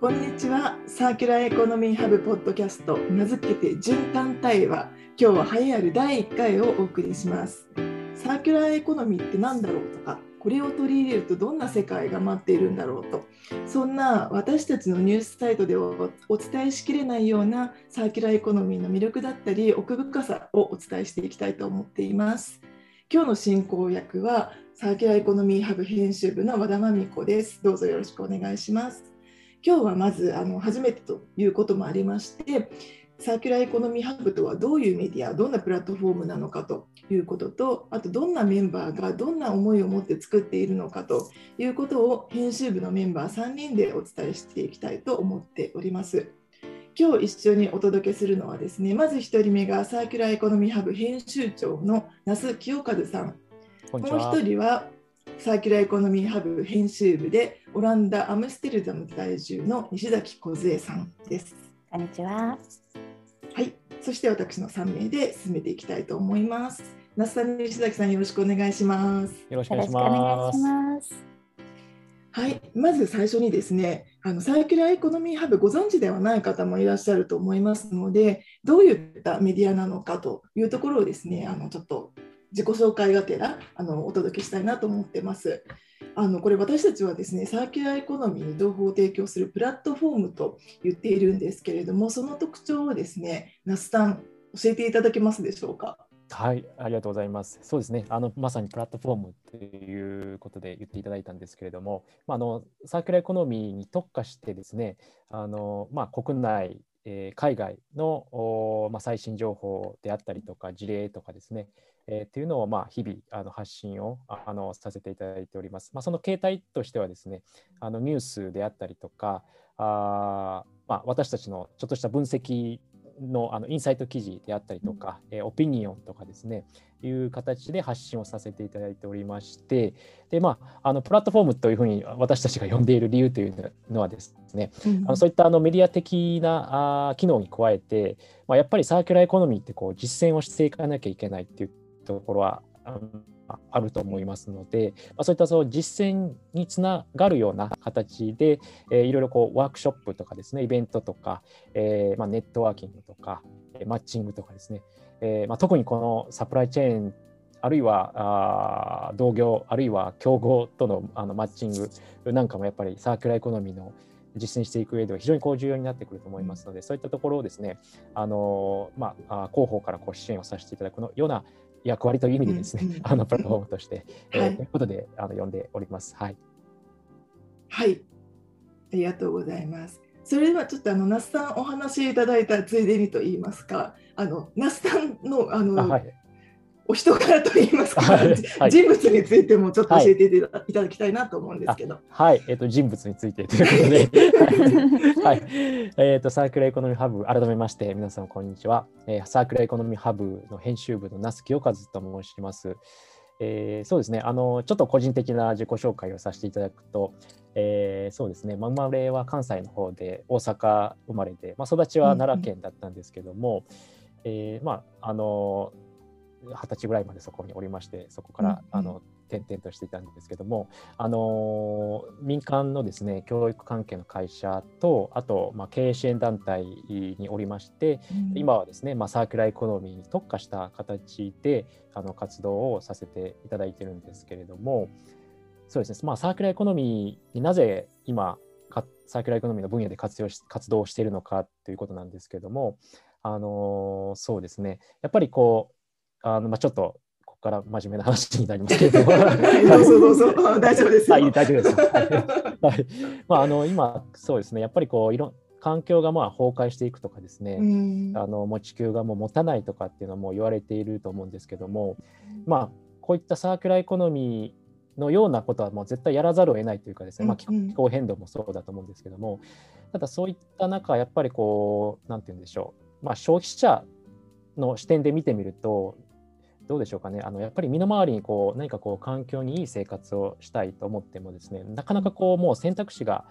こんにちは。サーキュラーエコノミーハブポッドキャスト、名付けて循環対話。今日は栄えある第1回をお送りします。サーキュラーエコノミーって何だろうとか、これを取り入れるとどんな世界が待っているんだろうと、そんな私たちのニュースサイトではお伝えしきれないようなサーキュラーエコノミーの魅力だったり、奥深さをお伝えしていきたいと思っています。今日の進行役はサーキュラーエコノミーハブ編集部の和田真美子です。どうぞよろしくお願いします。今日はまずあの初めてということもありましてサーキュラーエコノミーハブとはどういうメディアどんなプラットフォームなのかということとあとどんなメンバーがどんな思いを持って作っているのかということを編集部のメンバー3人でお伝えしていきたいと思っております。今日一緒にお届けするのはですねまず1人目がサーキュラーエコノミーハブ編集長の那須清和さんもう1人はサーキュラーエコノミーハブ編集部でオランダ・アムステルダム在住の西崎梢さんです。こんにちは。はい、そして私の3名で進めていきたいと思います。那須さん、西崎さん、よろしくお願いします。よろしくお願いします。はい、まず最初にですね、あのサーキュラーエコノミーハブご存知ではない方もいらっしゃると思いますので、どういったメディアなのかというところをですね、あのちょっと自己紹介がてらあのお届けしたいなと思ってます。あのこれ私たちはですねサーキュラーエコノミーに情報を提供するプラットフォームと言っているんですけれどもその特徴をですね那須さん教えていただけますでしょうか？はい、ありがとうございます。そうですね、あのまさにプラットフォームということで言っていただいたんですけれども、まあ、あのサーキュラーエコノミーに特化してですね、あのまあ、国内、えー、海外の、まあ、最新情報であったりとか事例とかですね、えー、っていうのをまあ日々あの発信をあのさせていただいております。まあ、その形態としてはですねあのニュースであったりとかあ、まあ、私たちのちょっとした分析のあのインサイト記事であったりとか、うん、えー、オピニオンとかですねいう形で発信をさせていただいておりましてで、まあ、あのプラットフォームというふうに私たちが呼んでいる理由というのはですね、うん、あのそういったあのメディア的なあ機能に加えて、まあ、やっぱりサーキュラーエコノミーってこう実践をしていかなきゃいけないっていうところはあると思いますので、まあ、そういったその実践につながるような形で、えー、いろいろこうワークショップとかですねイベントとか、えーまあ、ネットワーキングとかマッチングとかですね、えーまあ、特にこのサプライチェーンあるいはあ同業あるいは競合とのあのマッチングなんかもやっぱりサーキュラーエコノミーの実践していく上では非常にこう重要になってくると思いますので、そういったところをですね、あのまあ、広報からこう支援をさせていただくのような役割という意味でですね、うんうん、あのプラットフォームとして、はい、ということであの呼んでおります。はい。はい、ありがとうございます。それではちょっとあの那須さんお話しいただいたついでにと言いますか、あの那須さんのあの、はい、お人柄といいますか、はい、人物についてもちょっと教えていただきたいなと思うんですけど。はい、えっ、ー、と人物についてということで、はい、えっ、ー、とサークルエコノミーハブ改めまして皆さんこんにちは、えー、サークルエコノミーハブの編集部の那須清和と申します。えー、そうですね。あのちょっと個人的な自己紹介をさせていただくと、えー、そうですね。生まれは関西の方で大阪生まれで、まあ、育ちは奈良県だったんですけども、うん、えー、まああの二十歳ぐらいまでそこにおりましてそこから、あの転々としていたんですけども、あの民間のですね教育関係の会社とあと、まあ、経営支援団体におりまして、うん、今はですね、まあ、サーキュラーエコノミーに特化した形であの活動をさせていただいてるんですけれどもそうですね、まあ、サーキュラーエコノミーになぜ今サーキュラーエコノミーの分野で活用し活動しているのかということなんですけれども、あのそうですねやっぱりこうあのまあ、ちょっとここから真面目な話になりますけれど。も どうぞどうぞ。大丈夫ですはい、大丈夫です。はい、まああの今そうですね。やっぱりこういろ環境がまあ崩壊していくとかですね、あのもう地球がもう持たないとかっていうのも言われていると思うんですけども、まあこういったサーキュラーエコノミーのようなことはもう絶対やらざるを得ないというかですね、まあ、気候変動もそうだと思うんですけども、ただそういった中やっぱりこうなんて言うんでしょう、まあ、消費者の視点で見てみるとどうでしょうかね。あのやっぱり身の回りにこう何かこう環境にいい生活をしたいと思ってもですねなかなかこうもう選択肢が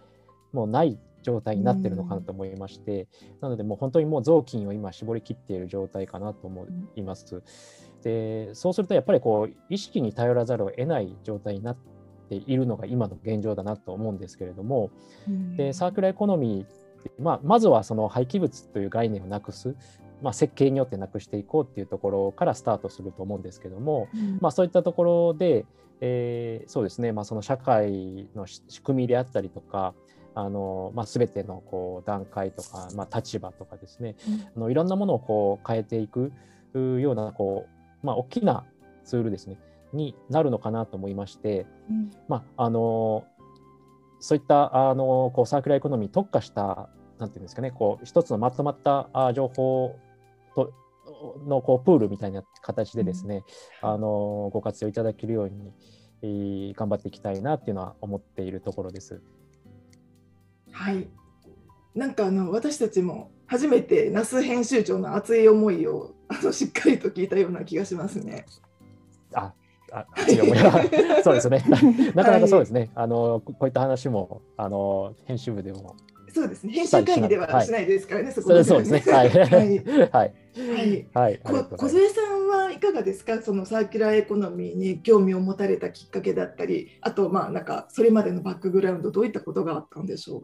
もうない状態になってるのかなと思いまして、なのでもう本当にもう雑巾を今絞りきっている状態かなと思います。でそうするとやっぱりこう意識に頼らざるを得ない状態になっているのが今の現状だなと思うんですけれども、でサーキュラーエコノミーまあ、まずはその廃棄物という概念をなくす、まあ、設計によってなくしていこうっていうところからスタートすると思うんですけども、うん、まあ、そういったところで、えー、そうですね、まあ、その社会の仕組みであったりとかあの、まあ、全てのこう段階とか、まあ、立場とかですね、うん、あのいろんなものをこう変えていくようなこう、まあ、大きなツールですねになるのかなと思いまして、うん、まあ、あのそういったあのこうサークルエコノミーに特化したなんていうんですかねこう一つのまとまった情報とのこうプールみたいな形でですね、うん、あのご活用いただけるように、えー、頑張っていきたいなっていうのは思っているところです。はいなんかあの私たちも初めて那須編集長の熱い思いをあのしっかりと聞いたような気がしますね。ああ熱い思い そうですね。なかなかそうですね。はい、あのこういった話もあの編集部でもそうですね。編集会議ではしないですからね、はい、そこで、ね、そうですね。はい。はい。はい。はい。小添さんはいかがですか？そのサーキュラーエコノミーに興味を持たれたきっかけだったり、あとまあなんかそれまでのバックグラウンドどういったことがあったんでしょう？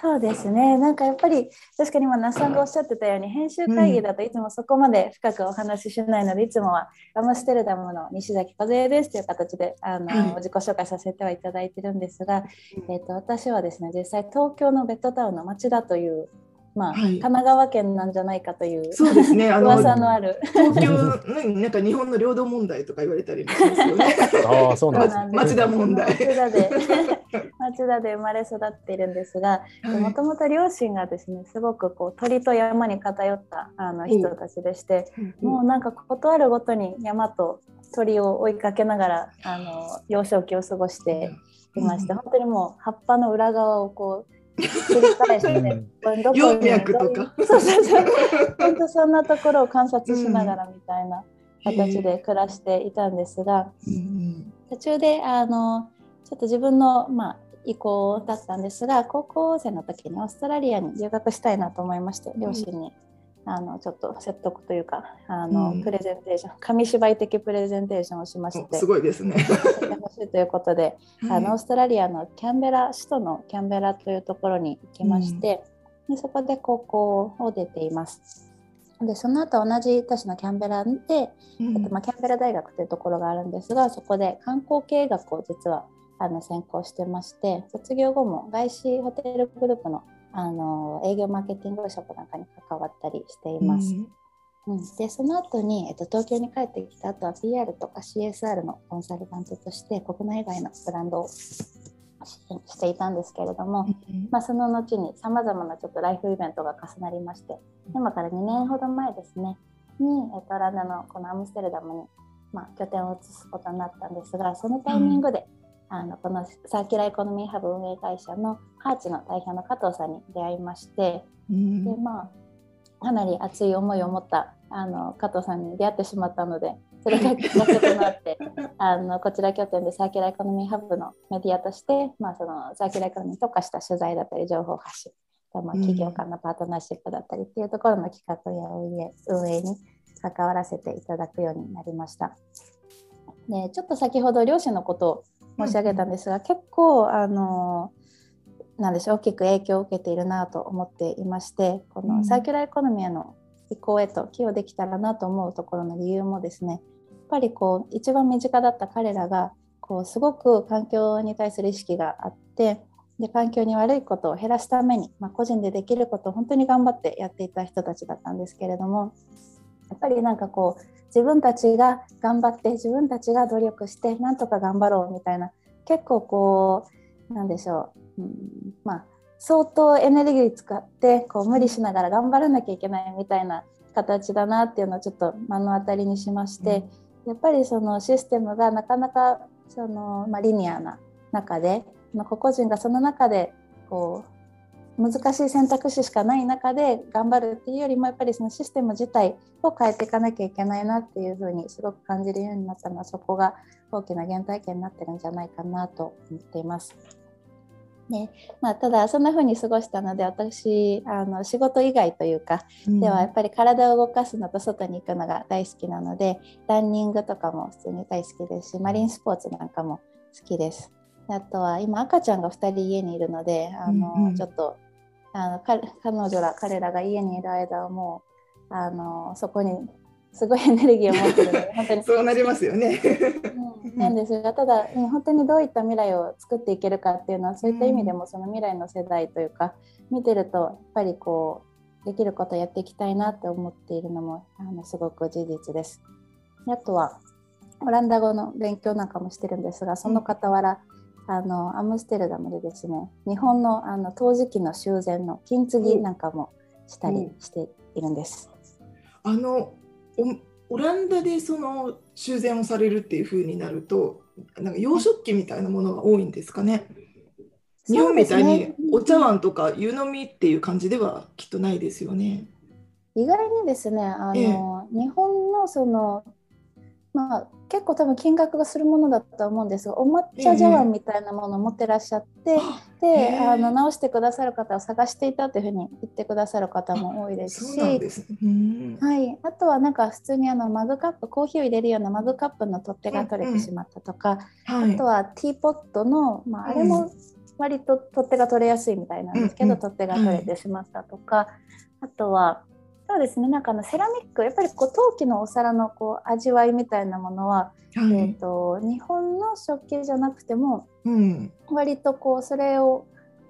そうですねなんかやっぱり確かに今那須さんがおっしゃってたように編集会議だといつもそこまで深くお話ししないので、いつもはアムステルダムの西崎和恵ですという形であの、はい、自己紹介させてはいただいてるんですが、えーと、私はですね実際東京のベッドタウンの町田というまあ、はい、神奈川県なんじゃないかというそうですね、あの噂のある。東京、なんか日本の領土問題とか言われたりしますよね。あそうなんです、町田問題。町田で 町田で生まれ育っているんですが、もともと両親がですね、すごくこう鳥と山に偏ったあの人たちでして、うん、もうなんかことあるごとに山と鳥を追いかけながらあの幼少期を過ごしていまして、うん、本当にもう葉っぱの裏側をこう繰り返して、どこに脈とか。そうそうそう。本当そんなところを観察しながらみたいな形で暮らしていたんですが、途中であのちょっと自分の、まあ、意向だったんですが高校生の時にオーストラリアに留学したいなと思いまして両親にあのちょっと説得というかあの、うん、プレゼンテーション紙芝居的プレゼンテーションをしまして。すごいですね。ほしいということで、あのオーストラリアのキャンベラ首都のキャンベラというところに行きまして、うん、でそこで高校を出ています。でその後同じ都市のキャンベラで、うん、えっとまあ、キャンベラ大学というところがあるんですがそこで観光経営学を実はあの専攻してまして卒業後も外資ホテルグループのあの営業マーケティング職なんかに関わったりしています。うん、うん、でその後に、えっと、東京に帰ってきた後は PR とか CSR のコンサルタントとして国内外のブランドをしていたんですけれども、うん、まあ、その後にさまざまなちょっとライフイベントが重なりまして今から2年ほど前ですねに、えっと、オランダのこのアムステルダムに、まあ、拠点を移すことになったんですがそのタイミングで、あのこのサーキュラーエコノミーハブ運営会社のハーチの代表の加藤さんに出会いまして、うん、でまあかなり熱い思いを持ったあの加藤さんに出会ってしまったのでそれがきっかけとなって あのこちら拠点でサーキュラーエコノミーハブのメディアとして、まあ、そのサーキュラーエコノミーに特化した取材だったり情報発信まあ、企業間のパートナーシップだったりっていうところの企画や運営に関わらせていただくようになりました。でちょっと先ほど両親のことを申し上げたんですが、結構あのなんでしょう大きく影響を受けているなと思っていましてこのサーキュラーエコノミーの移行へと寄与できたらなと思うところの理由もですねやっぱりこう一番身近だった彼らがこうすごく環境に対する意識があってで環境に悪いことを減らすために、まあ、個人でできることを本当に頑張ってやっていた人たちだったんですけれどもやっぱりなんかこう自分たちが頑張って自分たちが努力してなんとか頑張ろうみたいな結構こうなんでしょう、うん、まあ相当エネルギー使ってこう無理しながら頑張らなきゃいけないみたいな形だなっていうのをちょっと目の当たりにしまして、うん、やっぱりそのシステムがなかなかその、まあ、リニアな中で個々人がその中でこう難しい選択肢しかない中で頑張るっていうよりもやっぱりそのシステム自体を変えていかなきゃいけないなっていうふうにすごく感じるようになったのはそこが大きな原体験になってるんじゃないかなと思っています。でまあ、ただそんな風に過ごしたので私あの仕事以外というか、ではやっぱり体を動かすのと外に行くのが大好きなのでランニングとかも普通に大好きですしマリンスポーツなんかも好きです。あとは今赤ちゃんが2人家にいるのであの、うんうん、ちょっとあの彼女ら彼らが家にいる間はもうあのそこにすごいエネルギーを持ってるので本当に そうなりますよね。うん、なんですがただ本当にどういった未来を作っていけるかっていうのはそういった意味でもその未来の世代というか、見てるとやっぱりこうできることをやっていきたいなって思っているのもあのすごく事実です。あとはオランダ語の勉強なんかもしてるんですがその傍ら、あのアムステルダムでですね日本のあの陶磁器の修繕の金継ぎなんかもしたりしているんです。あのオランダでその修繕をされるっていうふうになるとなんか洋食器みたいなものが多いんですかね。日本みたいにお茶碗とか湯飲みっていう感じではきっとないですよね。意外にですねあの、ええ、日本のそのまあ、結構多分金額がするものだと思うんですがお抹茶茶碗みたいなものを持ってらっしゃって、えー、であの直してくださる方を探していたというふうに言ってくださる方も多いですしはい、あとはなんか普通にあのマグカップコーヒーを入れるようなマグカップの取っ手が取れてしまったとか、うんうん、あとはティーポットの、まあ、あれも割と取っ手が取れやすいみたいなんですけど、うん、取っ手が取れてしまったとか、あとはそうですね。なんかあのセラミックやっぱりこう陶器のお皿のこう味わいみたいなものは、はい、えーと、日本の食器じゃなくても、うん、割とこうそれを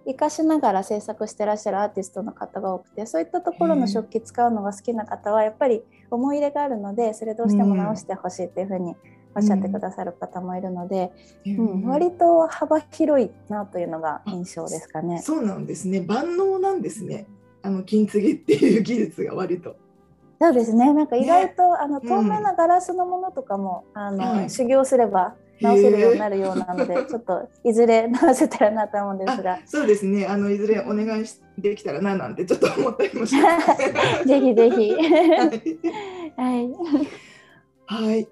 生かしながら制作してらっしゃるアーティストの方が多くてそういったところの食器使うのが好きな方はやっぱり思い入れがあるのでそれどうしても直してほしいっていうふうにおっしゃってくださる方もいるので、うん、うん、割と幅広いなというのが印象ですかね。そうなんですね。万能なんですねあの金継ぎっていう技術が割と。そうですね。なんか意外と、ね、あの透明なガラスのものとかも、うん、あの、はい、修行すれば直せるようになるようなのでちょっといずれ 直せたらなと思うんですが。そうですね。あのいずれお願いできたらななんてちょっと思ったりもします。ぜひぜひ。はい、はい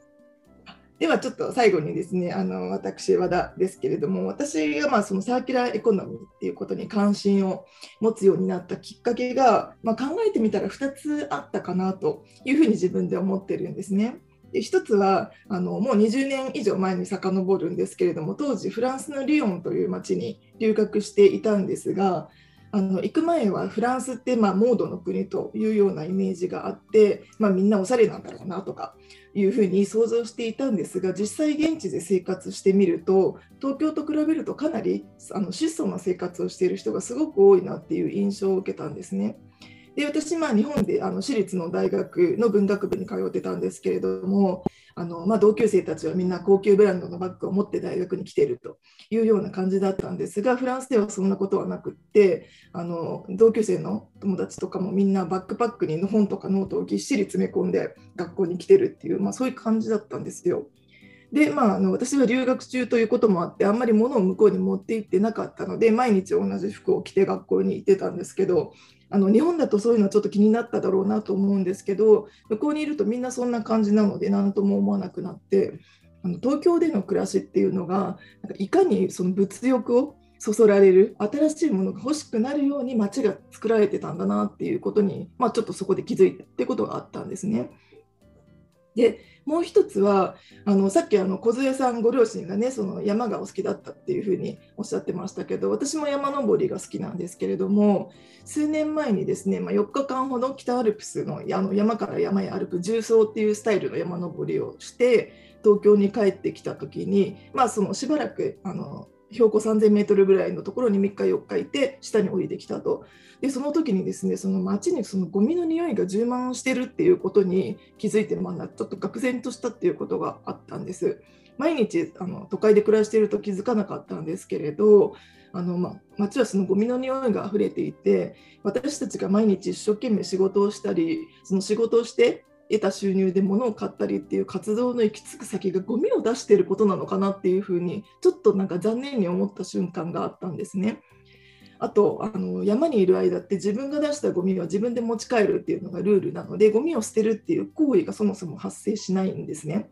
ではちょっと最後にですねあの私和田ですけれども私がまあそのサーキュラーエコノミーっていうことに関心を持つようになったきっかけが、まあ、考えてみたら2つあったかなというふうに自分で思ってるんですね。で1つはあのもう20年以上前に遡るんですけれども当時フランスのリヨンという町に留学していたんですがあの行く前はフランスってまあモードの国というようなイメージがあって、まあ、みんなおしゃれなんだろうなとかいうふうに想像していたんですが実際現地で生活してみると東京と比べるとかなりあの質素な生活をしている人がすごく多いなっていう印象を受けたんですね。で私、まあ、日本であの私立の大学の文学部に通ってたんですけれどもあの、まあ、同級生たちはみんな高級ブランドのバッグを持って大学に来ているというような感じだったんですがフランスではそんなことはなくってあの同級生の友達とかもみんなバックパックに本とかノートをぎっしり詰め込んで学校に来てるっていう、まあ、そういう感じだったんですよ。で、まあ、あの私は留学中ということもあってあんまり物を向こうに持って行ってなかったので毎日同じ服を着て学校に行ってたんですけどあの日本だとそういうのはちょっと気になっただろうなと思うんですけど向こうにいるとみんなそんな感じなので何とも思わなくなってあの東京での暮らしっていうのがなんかいかにその物欲をそそられる新しいものが欲しくなるように街が作られてたんだなっていうことに、まあ、ちょっとそこで気づいたってことがあったんですね。でもう一つはあのさっきあの梢さんご両親がねその山がお好きだったっていうふうにおっしゃってましたけど私も山登りが好きなんですけれども数年前にですね、まあ、4日間ほど北アルプスのあの山から山へ歩く重走っていうスタイルの山登りをして東京に帰ってきた時に、まあ、そのしばらくあの標高3000メートルぐらいのところに3日4日いて下に降りてきたとでその時にですねその街にそのゴミの匂いが充満してるっていうことに気づいて、まあ、ちょっと愕然としたっていうことがあったんです。毎日あの都会で暮らしていると気づかなかったんですけれどあの、ま街はそのゴミの匂いが溢れていて私たちが毎日一生懸命仕事をしたりその仕事をして得た収入で物を買ったりっていう活動の行き着く先がゴミを出していることなのかなっていうふうにちょっとなんか残念に思った瞬間があったんですね。あとあの山にいる間って自分が出したゴミは自分で持ち帰るっていうのがルールなのでゴミを捨てるっていう行為がそもそも発生しないんですね。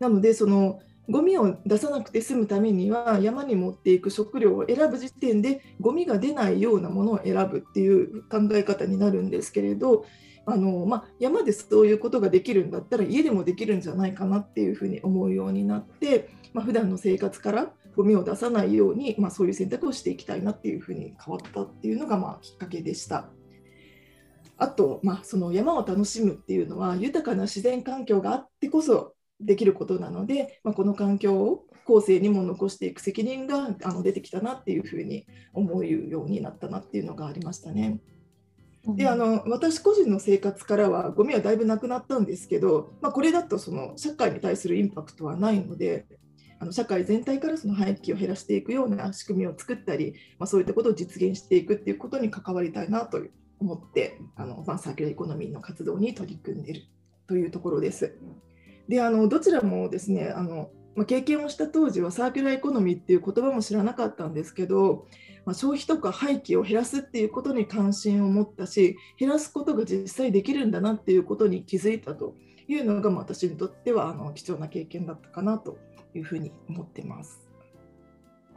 なのでそのゴミを出さなくて済むためには山に持っていく食料を選ぶ時点でゴミが出ないようなものを選ぶっていう考え方になるんですけれどあの、まあ、山でそういうことができるんだったら家でもできるんじゃないかなっていうふうに思うようになって、まあ、普段の生活からゴミを出さないように、まあ、そういう選択をしていきたいなっていうふうに変わったっていうのがまあきっかけでした。あと、まあ、その山を楽しむっていうのは豊かな自然環境があってこそできることなので、まあ、この環境を後世にも残していく責任があの出てきたなっていうふうに思うようになったなっていうのがありましたね。であの私個人の生活からはゴミはだいぶなくなったんですけど、まあ、これだとその社会に対するインパクトはないのであの社会全体からその廃棄を減らしていくような仕組みを作ったり、まあ、そういったことを実現していくっていうことに関わりたいなと思ってあの、まあ、サーキュラーエコノミーの活動に取り組んでいるというところです。であのどちらもですねあの、まあ、経験をした当時はサーキュラーエコノミーっていう言葉も知らなかったんですけど、まあ、消費とか廃棄を減らすっていうことに関心を持ったし減らすことが実際できるんだなっていうことに気づいたというのが、まあ、私にとってはあの貴重な経験だったかなというふうに思ってます。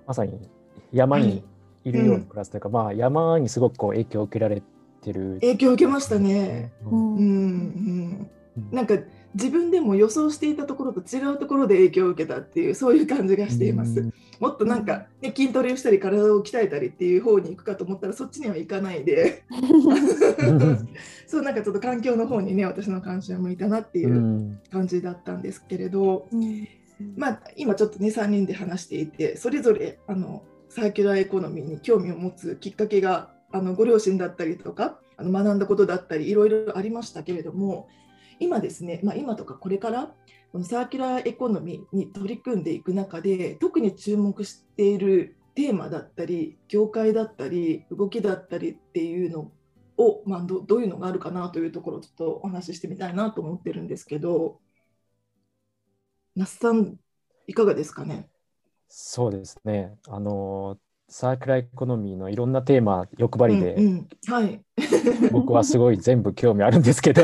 まさに山にいるような暮らすというか、はいうん、まあ、山にすごくこう影響を受けられてる。影響を受けましたね。うん、うん、なんか自分でも予想していたところと違うところで影響を受けたっていうそういう感じがしています。もっとなんか、ね、筋トレをしたり体を鍛えたりっていう方に行くかと思ったらそっちには行かないで。そうなんかちょっと環境の方にね私の関心を向いたなっていう感じだったんですけれど、まあ、今ちょっとね3人で話していてそれぞれあのサーキュラーエコノミーに興味を持つきっかけがあのご両親だったりとかあの学んだことだったりいろいろありましたけれども今ですね、まあ、今とかこれからこのサーキュラーエコノミーに取り組んでいく中で特に注目しているテーマだったり業界だったり動きだったりっていうのを、まあ、どどういうのがあるかなというところをちょっとお話ししてみたいなと思ってるんですけど那須さんいかがですかね？そうですね。あのサークラーエコノミーのいろんなテーマ欲張りで、うんうん、はい、僕はすごい全部興味あるんですけど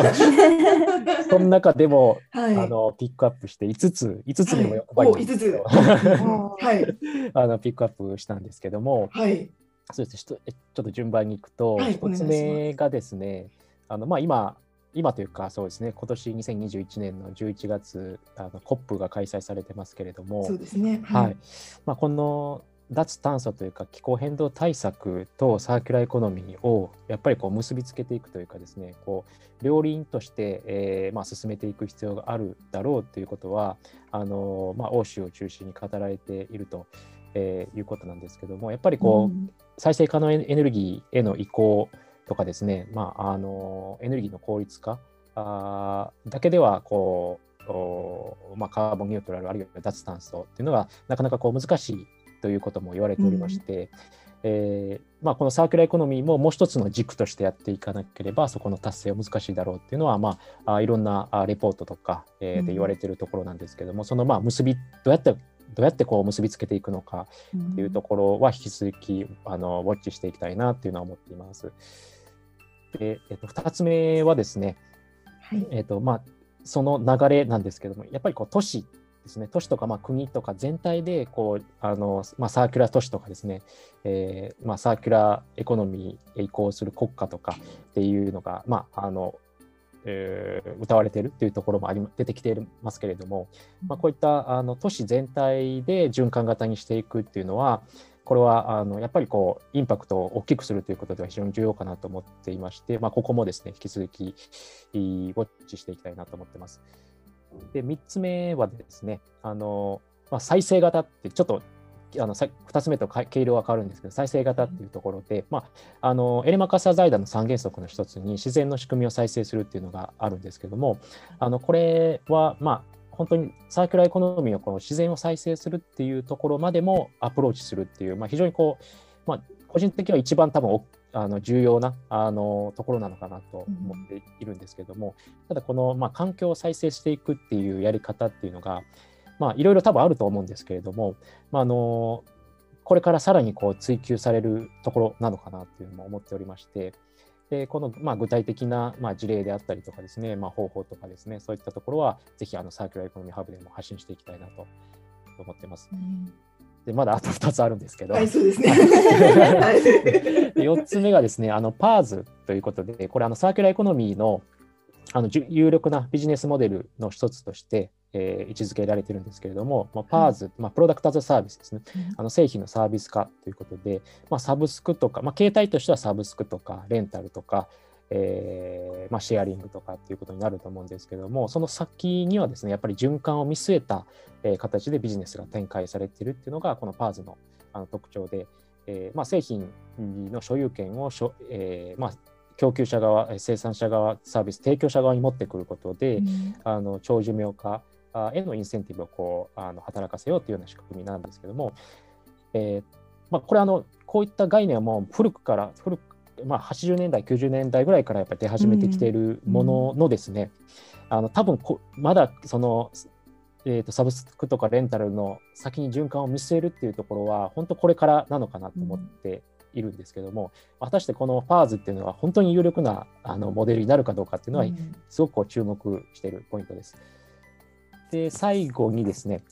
その中でも、はい、あのピックアップして5つ5つでも欲張りで はい、あのピックアップしたんですけども、はい、そうですちょっと順番にいくと、はい、1つ目がですねあの、まあ、今今というかそうですね今年2021年の11月あの COP が開催されてますけれどもそうですね、はい、はい、まあ、この脱炭素というか気候変動対策とサーキュラーエコノミーをやっぱりこう結びつけていくというかですねこう両輪として、えーまあ、進めていく必要があるだろうということはあの、まあ、欧州を中心に語られていると、えー、いうことなんですけどもやっぱりこう、うん、再生可能エネルギーへの移行とかですね、まあ、あのエネルギーの効率化あだけではこうまあ、カーボンニュートラルあるいは脱炭素っていうのがなかなかこう難しいということも言われておりまして、うん、えー、まあ、このサーキュラーエコノミーももう一つの軸としてやっていかなければそこの達成は難しいだろうっていうのは、まあ、あいろんなレポートとか、えー、で言われているところなんですけども、うん、そのまあ結びどうやってどうやってこう結びつけていくのかっていうところは引き続きあのウォッチしていきたいなっていうのは思っています。で、えっと、2つ目はですね、はい、えっとまあ、その流れなんですけどもやっぱりこう都市ですね、都市とかまあ国とか全体でこうあの、まあ、サーキュラー都市とかですね、えーまあ、サーキュラーエコノミーへ移行する国家とかっていうのが、まああのえー、謳われているというところもあり出てきていますけれども、まあ、こういったあの都市全体で循環型にしていくっていうのはこれはあのやっぱりこうインパクトを大きくするということでは非常に重要かなと思っていまして、まあ、ここもですね引き続きウォッチしていきたいなと思ってます。で3つ目はですねあの、まあ、再生型ってちょっとあの2つ目と軽量は変わるんですけど再生型っていうところで、まあ、あのエレマカサ財団の三原則の一つに自然の仕組みを再生するっていうのがあるんですけどもあのこれはまあ本当にサーキュラーエコノミーのこの自然を再生するっていうところまでもアプローチするっていう、まあ、非常にこう、まあ、個人的には一番多分大あの重要なあのところなのかなと思っているんですけども、ただこの、まあ、環境を再生していくっていうやり方っていうのが、いろいろ多分あると思うんですけれども、まあ、あのこれからさらにこう追求されるところなのかなっていうのも思っておりまして、でこのまあ具体的なまあ事例であったりとかですね、まあ、方法とかですね、そういったところはぜひあのサーキュラーエコノミーハブでも発信していきたいなと思ってます。うんでまだあと2つあるんですけど、はい、そうですね。4つ目がですねあの PaaSということでこれあのサーキュラーエコノミーのあの有力なビジネスモデルの一つとしてえー、位置づけられてるんですけれども、まあ、 PaaS、まあ、プロダクトアズサービスですね、あの製品のサービス化ということで、まあ、サブスクとか、まあ、携帯としてはサブスクとかレンタルとか、えーまあ、シェアリングとかっていうことになると思うんですけどもその先にはですねやっぱり循環を見据えた、えー、形でビジネスが展開されているっていうのがこのパーズのあの特徴で、えーまあ、製品の所有権をしょ、えーまあ、供給者側生産者側サービス提供者側に持ってくることで、うん、あの長寿命化へのインセンティブをこうあの働かせようというような仕組みなんですけども、えーまあ、これあのこういった概念はもう古くから古くまあ、80年代90年代ぐらいからやっぱり出始めてきているもののですね、うん、あの多分こまだその、えーと、サブスクとかレンタルの先に循環を見据えるっていうところは本当これからなのかなと思っているんですけども、うん、果たしてこのファーズっていうのは本当に有力なあのモデルになるかどうかっていうのはすごくこう注目しているポイントです。で最後にですね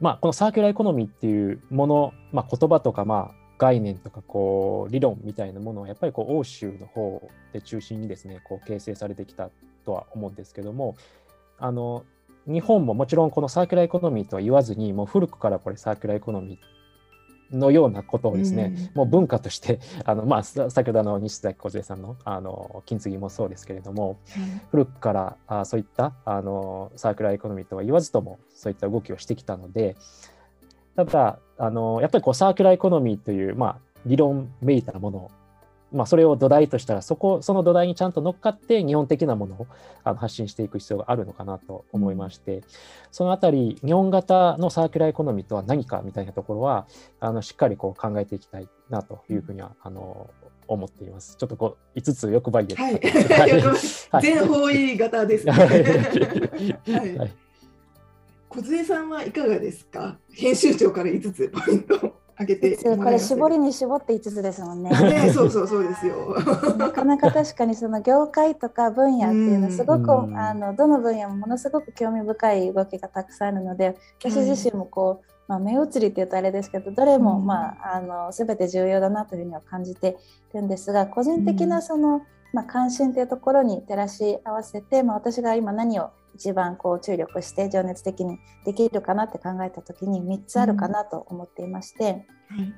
まあ、このサーキュラーエコノミーっていうもの、まあ、言葉とか、まあ、概念とかこう理論みたいなものはやっぱりこう欧州の方で中心にですねこう形成されてきたとは思うんですけどもあの日本ももちろんこのサーキュラーエコノミーとは言わずにもう古くからこれサーキュラーエコノミーのようなことをですね、うん、もう文化として あの、まあ、先ほどの西崎梢さんのあの金継ぎもそうですけれども、うん、古くからあそういったあのサーキュラーエコノミーとは言わずともそういった動きをしてきたのでただあのやっぱりこうサーキュラーエコノミーという、まあ、理論めいたものまあ、それを土台としたらそこその土台にちゃんと乗っかって日本的なものをあの発信していく必要があるのかなと思いまして、そのあたり日本型のサーキュラーエコノミーとは何かみたいなところはあのしっかりこう考えていきたいなというふうにはあの思っています。ちょっとこう5つ欲張りで。はい。全方位型ですね。はい。はい小杉さんはいかがですか？編集長から5つポイントあげてこれ絞りに絞って5つですもんね。ねそうそうそうですよ。なかなか確かにその業界とか分野っていうのはすごくあのどの分野もものすごく興味深い動きがたくさんあるので私自身もこう、まあ、目移りっていうとあれですけどどれも、まあ、あの全て重要だなというふうには感じてるんですが個人的なその、まあ、関心というところに照らし合わせて、まあ、私が今何を一番こう注力して情熱的にできるかなって考えた時に3つあるかなと思っていまして、うん、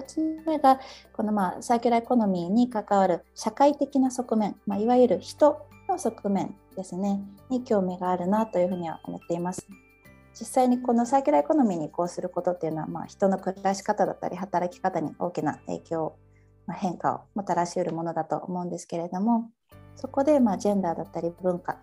1つ目がこのまあサーキュラーエコノミーに関わる社会的な側面、まあ、いわゆる人の側面ですねに興味があるなというふうには思っています。実際にこのサーキュラーエコノミーに移行することっていうのは、まあ、人の暮らし方だったり働き方に大きな影響、まあ、変化をもたらしうるものだと思うんですけれどもそこでまあジェンダーだったり文化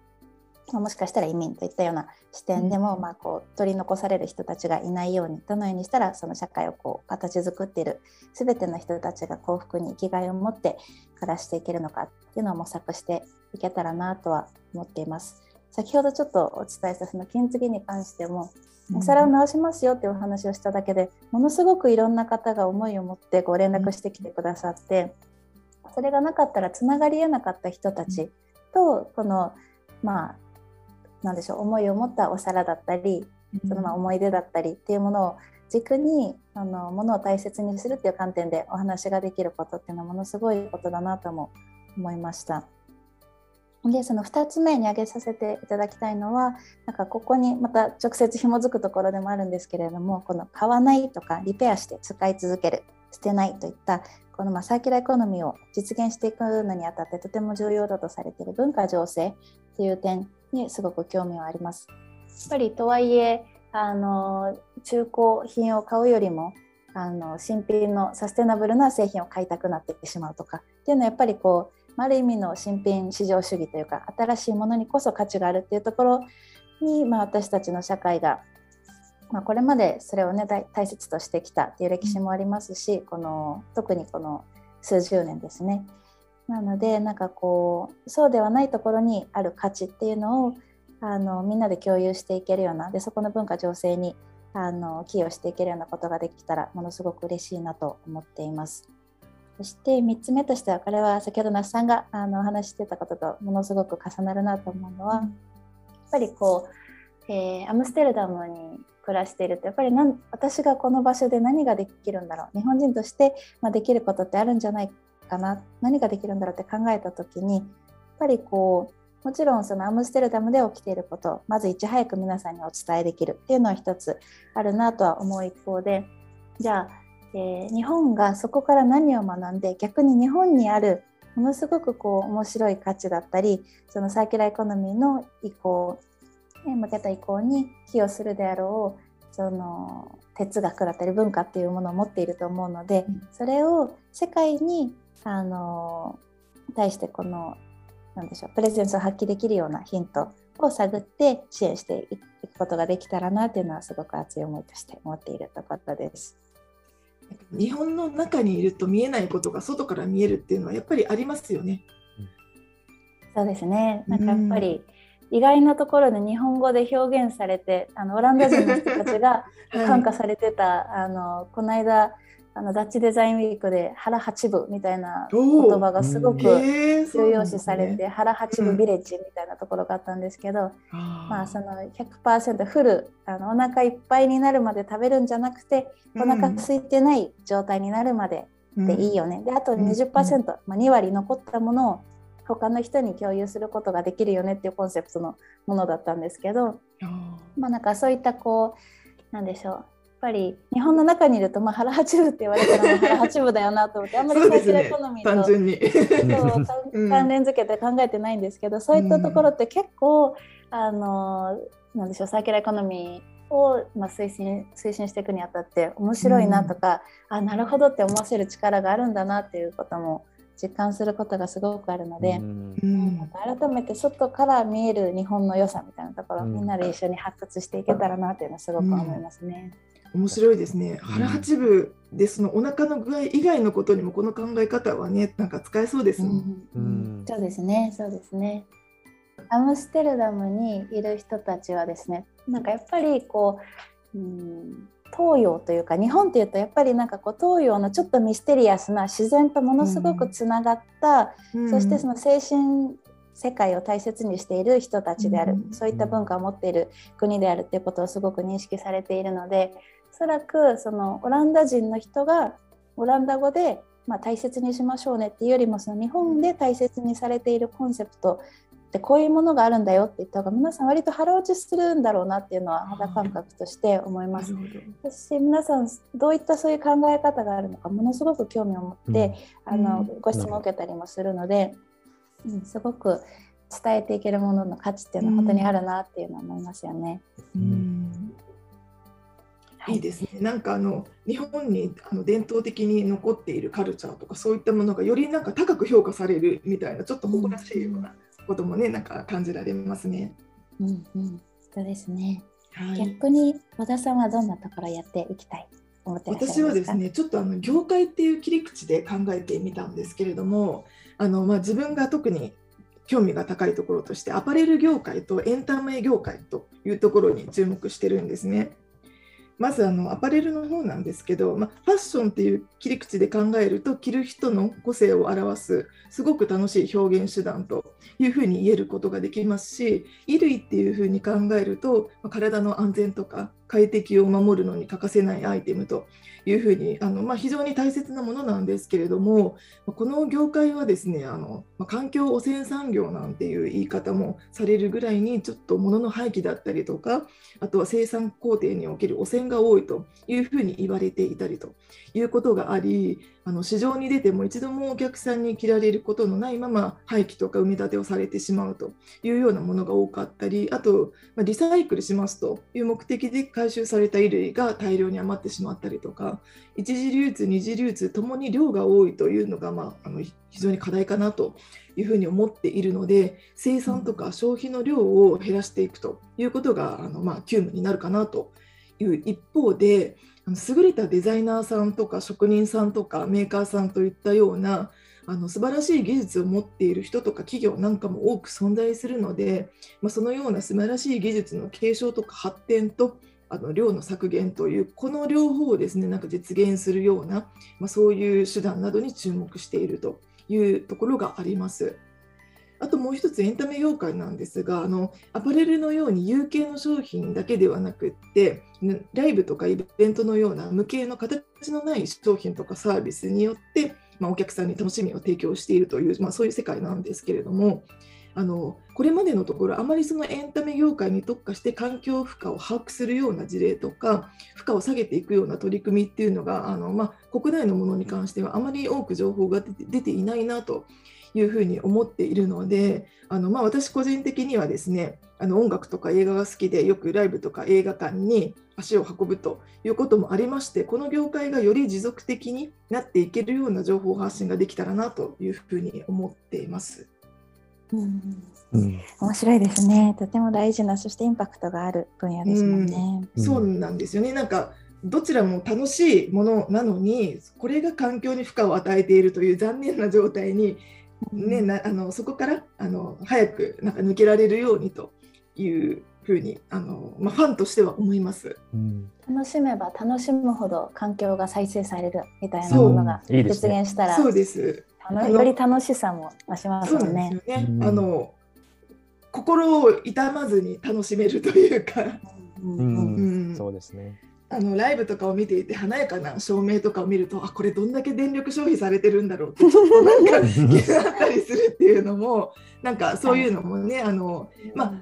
もしかしたら移民といったような視点でも、まあ、こう取り残される人たちがいないようにどのようにしたらその社会をこう形作っている全ての人たちが幸福に生きがいを持って暮らしていけるのかっていうのを模索していけたらなとは思っています。先ほどちょっとお伝えしたその金継ぎに関してもお皿を直しますよっていうお話をしただけでものすごくいろんな方が思いを持ってご連絡してきてくださってそれがなかったらつながりえなかった人たちとこのまあなんでしょう思いを持ったお皿だったりそのまあ思い出だったりっていうものを軸にあのものを大切にするっていう観点でお話ができることっていうのはものすごいことだなとも思いました。でその2つ目に挙げさせていただきたいのはなんかここにまた直接紐づくところでもあるんですけれどもこの買わないとかリペアして使い続ける捨てないといったこのまサーキュラーエコノミーを実現していくのにあたってとても重要だとされている文化醸成という点にすごく興味はあります。やっぱりとはいえあの中古品を買うよりもあの新品のサステナブルな製品を買いたくなってしまうとかっていうのはやっぱりこうある意味の新品市場主義というか新しいものにこそ価値があるっていうところに、まあ、私たちの社会が、まあ、これまでそれをね大切としてきたっていう歴史もありますしこの特にこの数十年ですねなのでなんかこうそうではないところにある価値っていうのをあのみんなで共有していけるようなでそこの文化情勢にあの寄与していけるようなことができたらものすごく嬉しいなと思っています。そして3つ目としてはこれは先ほど那須さんがあの話してたこととものすごく重なるなと思うのは、やっぱりこう、えー、アムステルダムに暮らしているとやっぱりなん私がこの場所で何ができるんだろう日本人として、まあ、できることってあるんじゃないかかな何ができるんだろうって考えた時にやっぱりこうもちろんそのアムステルダムで起きていることをまずいち早く皆さんにお伝えできるっていうのは一つあるなとは思う一方でじゃあ、えー、日本がそこから何を学んで逆に日本にあるものすごくこう面白い価値だったりそのサーキュラーエコノミーの移行に向けた移行に寄与するであろうその哲学だったり文化っていうものを持っていると思うので、それを世界にあの対してこのなんでしょうプレゼンスを発揮できるようなヒントを探って支援していくことができたらなというのはすごく熱い思いとして思っているところです。日本の中にいると見えないことが外から見えるっていうのはやっぱりありますよね。そうですね。なんかやっぱり、意外なところで日本語で表現されてあのオランダ人の人たちが 感化されてた、はい、あのこの間あのダッチデザインウィークで腹八部みたいな言葉がすごく重要視されて、腹八部ビレッジみたいなところがあったんですけど、まあその100%フルあのお腹いっぱいになるまで食べるんじゃなくてお腹空いてない状態になるまででいいよね、であと20%、まあ、2割残ったものを他の人に共有することができるよねっていうコンセプトのものだったんですけど、まあなんかそういったこうなんでしょうやっぱり日本の中にいると、まあ、腹八分って言われたら腹八分だよなと思ってあんまりサーキュラーエコノミーと、ね、関連づけて考えてないんですけど、そういったところって結構、あのなんでしょうサーキュラーエコノミーを、まあ、推進推進していくにあたって面白いなとか、うん、あなるほどって思わせる力があるんだなっていうことも実感することがすごくあるので、うん、改めて外から見える日本の良さみたいなところ、うん、みんなで一緒に発掘していけたらなというのはすごく思いますね。面白いですね。腹八分でそのお腹の具合以外のことにもこの考え方はねなんか使えそうですね、うん、そうですね。そうですね。アムステルダムにいる人たちはですねなんかやっぱりこう、うん、東洋というか日本っていうとやっぱりなんかこう東洋のちょっとミステリアスな自然とものすごくつながった、うん、そしてその精神世界を大切にしている人たちである、うん、そういった文化を持っている国であるっていうことをすごく認識されているのでおそらくそのオランダ人の人がオランダ語でまあ大切にしましょうねっていうよりもその日本で大切にされているコンセプトってこういうものがあるんだよって言った方が皆さん割と腹落ちするんだろうなっていうのは肌感覚として思います。そして皆さんどういったそういう考え方があるのかものすごく興味を持って、うん、あのご質問を受けたりもするので、うん、すごく伝えていけるものの価値っていうのは本当にあるなっていうのは思いますよね。うんいいですね。なんかあの日本にあの伝統的に残っているカルチャーとかそういったものがよりなんか高く評価されるみたいなちょっと誇らしいようなこともね、なんか感じられますね。うんうん、そうですね。はい、逆に和田さんはどんなところやっていきたい私はですねちょっとあの業界っていう切り口で考えてみたんですけれどもあの、まあ、自分が特に興味が高いところとしてアパレル業界とエンタメ業界というところに注目してるんですね。まずあのアパレルの方なんですけど、まあ、ファッションっていう切り口で考えると着る人の個性を表すすごく楽しい表現手段というふうに言えることができますし衣類っていうふうに考えると、まあ、体の安全とか快適を守るのに欠かせないアイテムというふうにあの、まあ、非常に大切なものなんですけれどもこの業界はですねあの、まあ、環境汚染産業なんていう言い方もされるぐらいにちょっと物の廃棄だったりとかあとは生産工程における汚染が多いというふうに言われていたりということがありあの市場に出ても一度もお客さんに着られることのないまま廃棄とか埋め立てをされてしまうというようなものが多かったりあと、まあ、リサイクルしますという目的で回収された衣類が大量に余ってしまったりとか一次流通二次流通ともに量が多いというのが、まあ、あの非常に課題かなというふうに思っているので生産とか消費の量を減らしていくということがあの、まあ、急務になるかなという一方で優れたデザイナーさんとか職人さんとかメーカーさんといったようなあの素晴らしい技術を持っている人とか企業なんかも多く存在するので、まあ、そのような素晴らしい技術の継承とか発展とあの量の削減というこの両方をですねなんか実現するような、まあ、そういう手段などに注目しているというところがあります。あともう一つエンタメ業界なんですがあのアパレルのように有形の商品だけではなくってライブとかイベントのような無形の形のない商品とかサービスによって、まあ、お客さんに楽しみを提供しているという、まあ、そういう世界なんですけれどもあのこれまでのところあまりそのエンタメ業界に特化して環境負荷を把握するような事例とか負荷を下げていくような取り組みっていうのがあの、まあ、国内のものに関してはあまり多く情報が出ていないなというふうに思っているのであの、まあ、私個人的にはですねあの音楽とか映画が好きでよくライブとか映画館に足を運ぶということもありましてこの業界がより持続的になっていけるような情報発信ができたらなというふうに思っています。うんうん、面白いですね。とても大事なそしてインパクトがある分野ですもんね。うん、そうなんですよね。なんかどちらも楽しいものなのにこれが環境に負荷を与えているという残念な状態に、ね、なあのそこからあの早くなんか抜けられるようにというふうにあの、まあ、ファンとしては思います、うん、楽しめば楽しむほど環境が再生されるみたいなものが実現したらそうです。より楽しさも増しますよね。ね。あの心を痛まずに楽しめるというか、そうですね。あのライブとかを見ていて華やかな照明とかを見るとあこれどんだけ電力消費されてるんだろうってちょっとなんか気になったりするっていうのもなんかそういうのもねあのまあ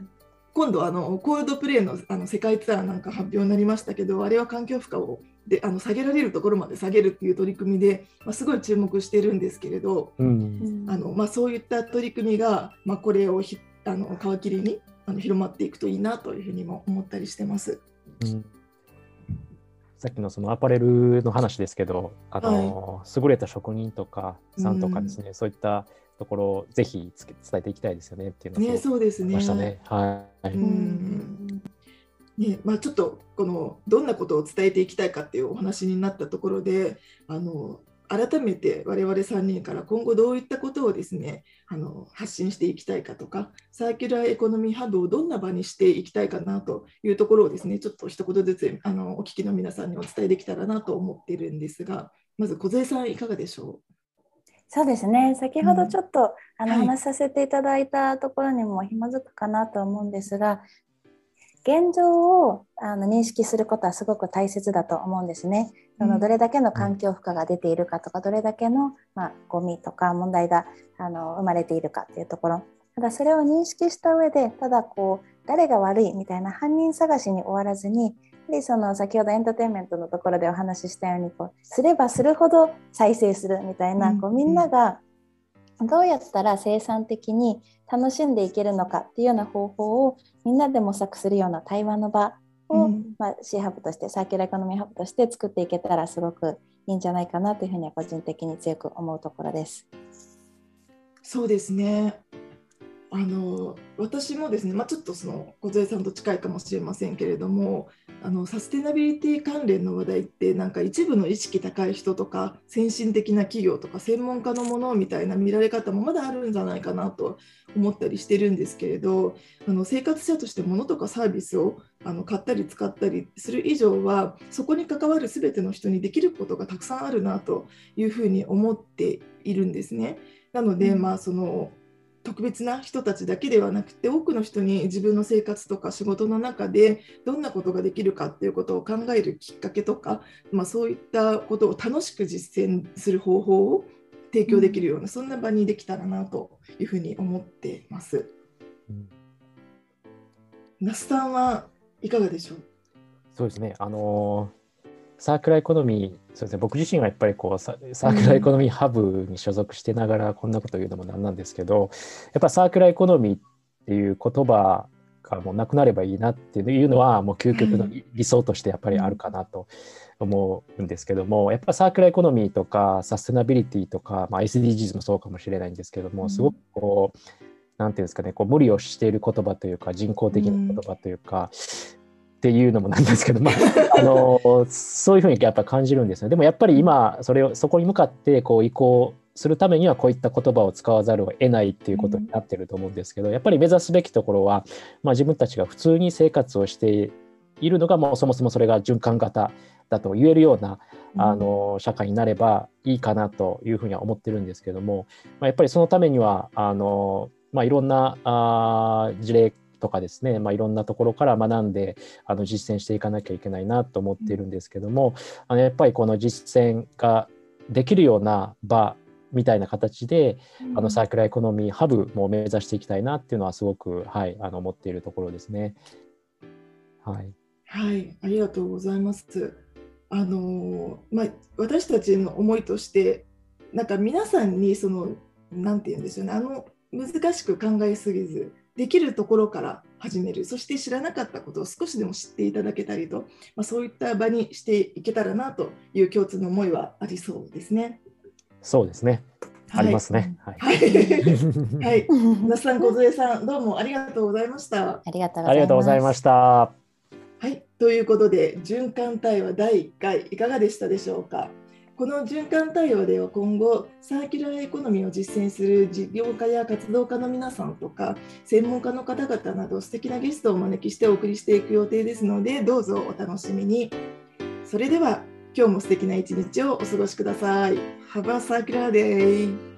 今度あのコールドプレイのあの世界ツアーなんか発表になりましたけどあれは環境負荷をであの下げられるところまで下げるっていう取り組みで、まあ、すごい注目してるんですけれど、うん、あのまあ、そういった取り組みが、まあ、これをひあの皮切りにあの広まっていくといいなというふうにも思ったりしてます。うんさっきのそのアパレルの話ですけど、あの、はい、優れた職人とかさんとかですね、うん、そういったところをぜひ伝えていきたいですよねっていうのね、そうですね。ましたね。はい。うんねまあ、ちょっとこのどんなことを伝えていきたいかっていうお話になったところであの改めて我々3人から今後どういったことをですねあの発信していきたいかとかサーキュラーエコノミーハブをどんな場にしていきたいかなというところをですねちょっと一言ずつあのお聞きの皆さんにお伝えできたらなと思っているんですがまず梢さんいかがでしょう？そうですね。先ほどちょっと、うん、あの、話させていただいたところにも紐づくかなと思うんですが現状をあの認識することはすごく大切だと思うんですね。そのどれだけの環境負荷が出ているかとかどれだけの、まあ、ゴミとか問題があの生まれているかっていうところ。ただそれを認識した上でただこう誰が悪いみたいな犯人探しに終わらずにでその先ほどエンターテインメントのところでお話ししたようにこうすればするほど再生するみたいな、こうみんながどうやったら生産的に楽しんでいけるのかっていうような方法をみんなで模索するような対話の場を、うん、まあ、C ハブとしてサーキュラーエコノミーハブとして作っていけたらすごくいいんじゃないかなというふうには個人的に強く思うところです。そうですねあの私もですね、まあ、ちょっとその梢さんと近いかもしれませんけれどもあのサステナビリティ関連の話題ってなんか一部の意識高い人とか先進的な企業とか専門家のものみたいな見られ方もまだあるんじゃないかなと思ったりしてるんですけれどあの生活者として物とかサービスをあの買ったり使ったりする以上はそこに関わる全ての人にできることがたくさんあるなというふうに思っているんですね。なので、まあその特別な人たちだけではなくて多くの人に自分の生活とか仕事の中でどんなことができるかっていうことを考えるきっかけとか、まあ、そういったことを楽しく実践する方法を提供できるような、そんな場にできたらなというふうに思ってます。うん、那須さんはいかがでしょう？そうですね。あのーサークルエコノミー、そうですね、僕自身はやっぱりこうサークルエコノミーハブに所属してながらこんなこと言うのもなんなんですけど、やっぱサークルエコノミーっていう言葉がもうなくなればいいなっていうのはもう究極の理想としてやっぱりあるかなと思うんですけども、やっぱサークルエコノミーとかサステナビリティとか、まあ、SDGs もそうかもしれないんですけども、すごくこう、なんていうんですかね、こう無理をしている言葉というか人工的な言葉というか、っていうのもなんですけど、まあ、あのそういうふうにやっぱ感じるんですよ。でもやっぱり今それをそこに向かってこう移行するためにはこういった言葉を使わざるを得ないっていうことになってると思うんですけど、やっぱり目指すべきところは、まあ、自分たちが普通に生活をしているのがもうそもそもそれが循環型だと言えるようなあの社会になればいいかなというふうには思ってるんですけども、まあ、やっぱりそのためにはあの、まあ、いろんなあ事例とかですね、まあ、いろんなところから学んであの実践していかなきゃいけないなと思っているんですけどもあのやっぱりこの実践ができるような場みたいな形で、あのサーキュラーエコノミーハブも目指していきたいなっていうのはすごく、はい、あの思っているところですね。はい、はい、ありがとうございます。あのまあ、私たちの思いとしてなんか皆さんにそのなんて言うんでしょうねあの難しく考えすぎずできるところから始めるそして知らなかったことを少しでも知っていただけたりと、まあ、そういった場にしていけたらなという共通の思いはありそうですね。そうですね。はい、ありますね。はい。はい。那須さん、小杉さん、どうもありがとうございました。ありがとうございました。はい。ということで、循環対話第1回、いかがでしたでしょうか？この循環対話では今後サーキュラーエコノミーを実践する事業家や活動家の皆さんとか専門家の方々など素敵なゲストをお招きしてお送りしていく予定ですのでどうぞお楽しみにそれでは今日も素敵な一日をお過ごしください Have a circular day!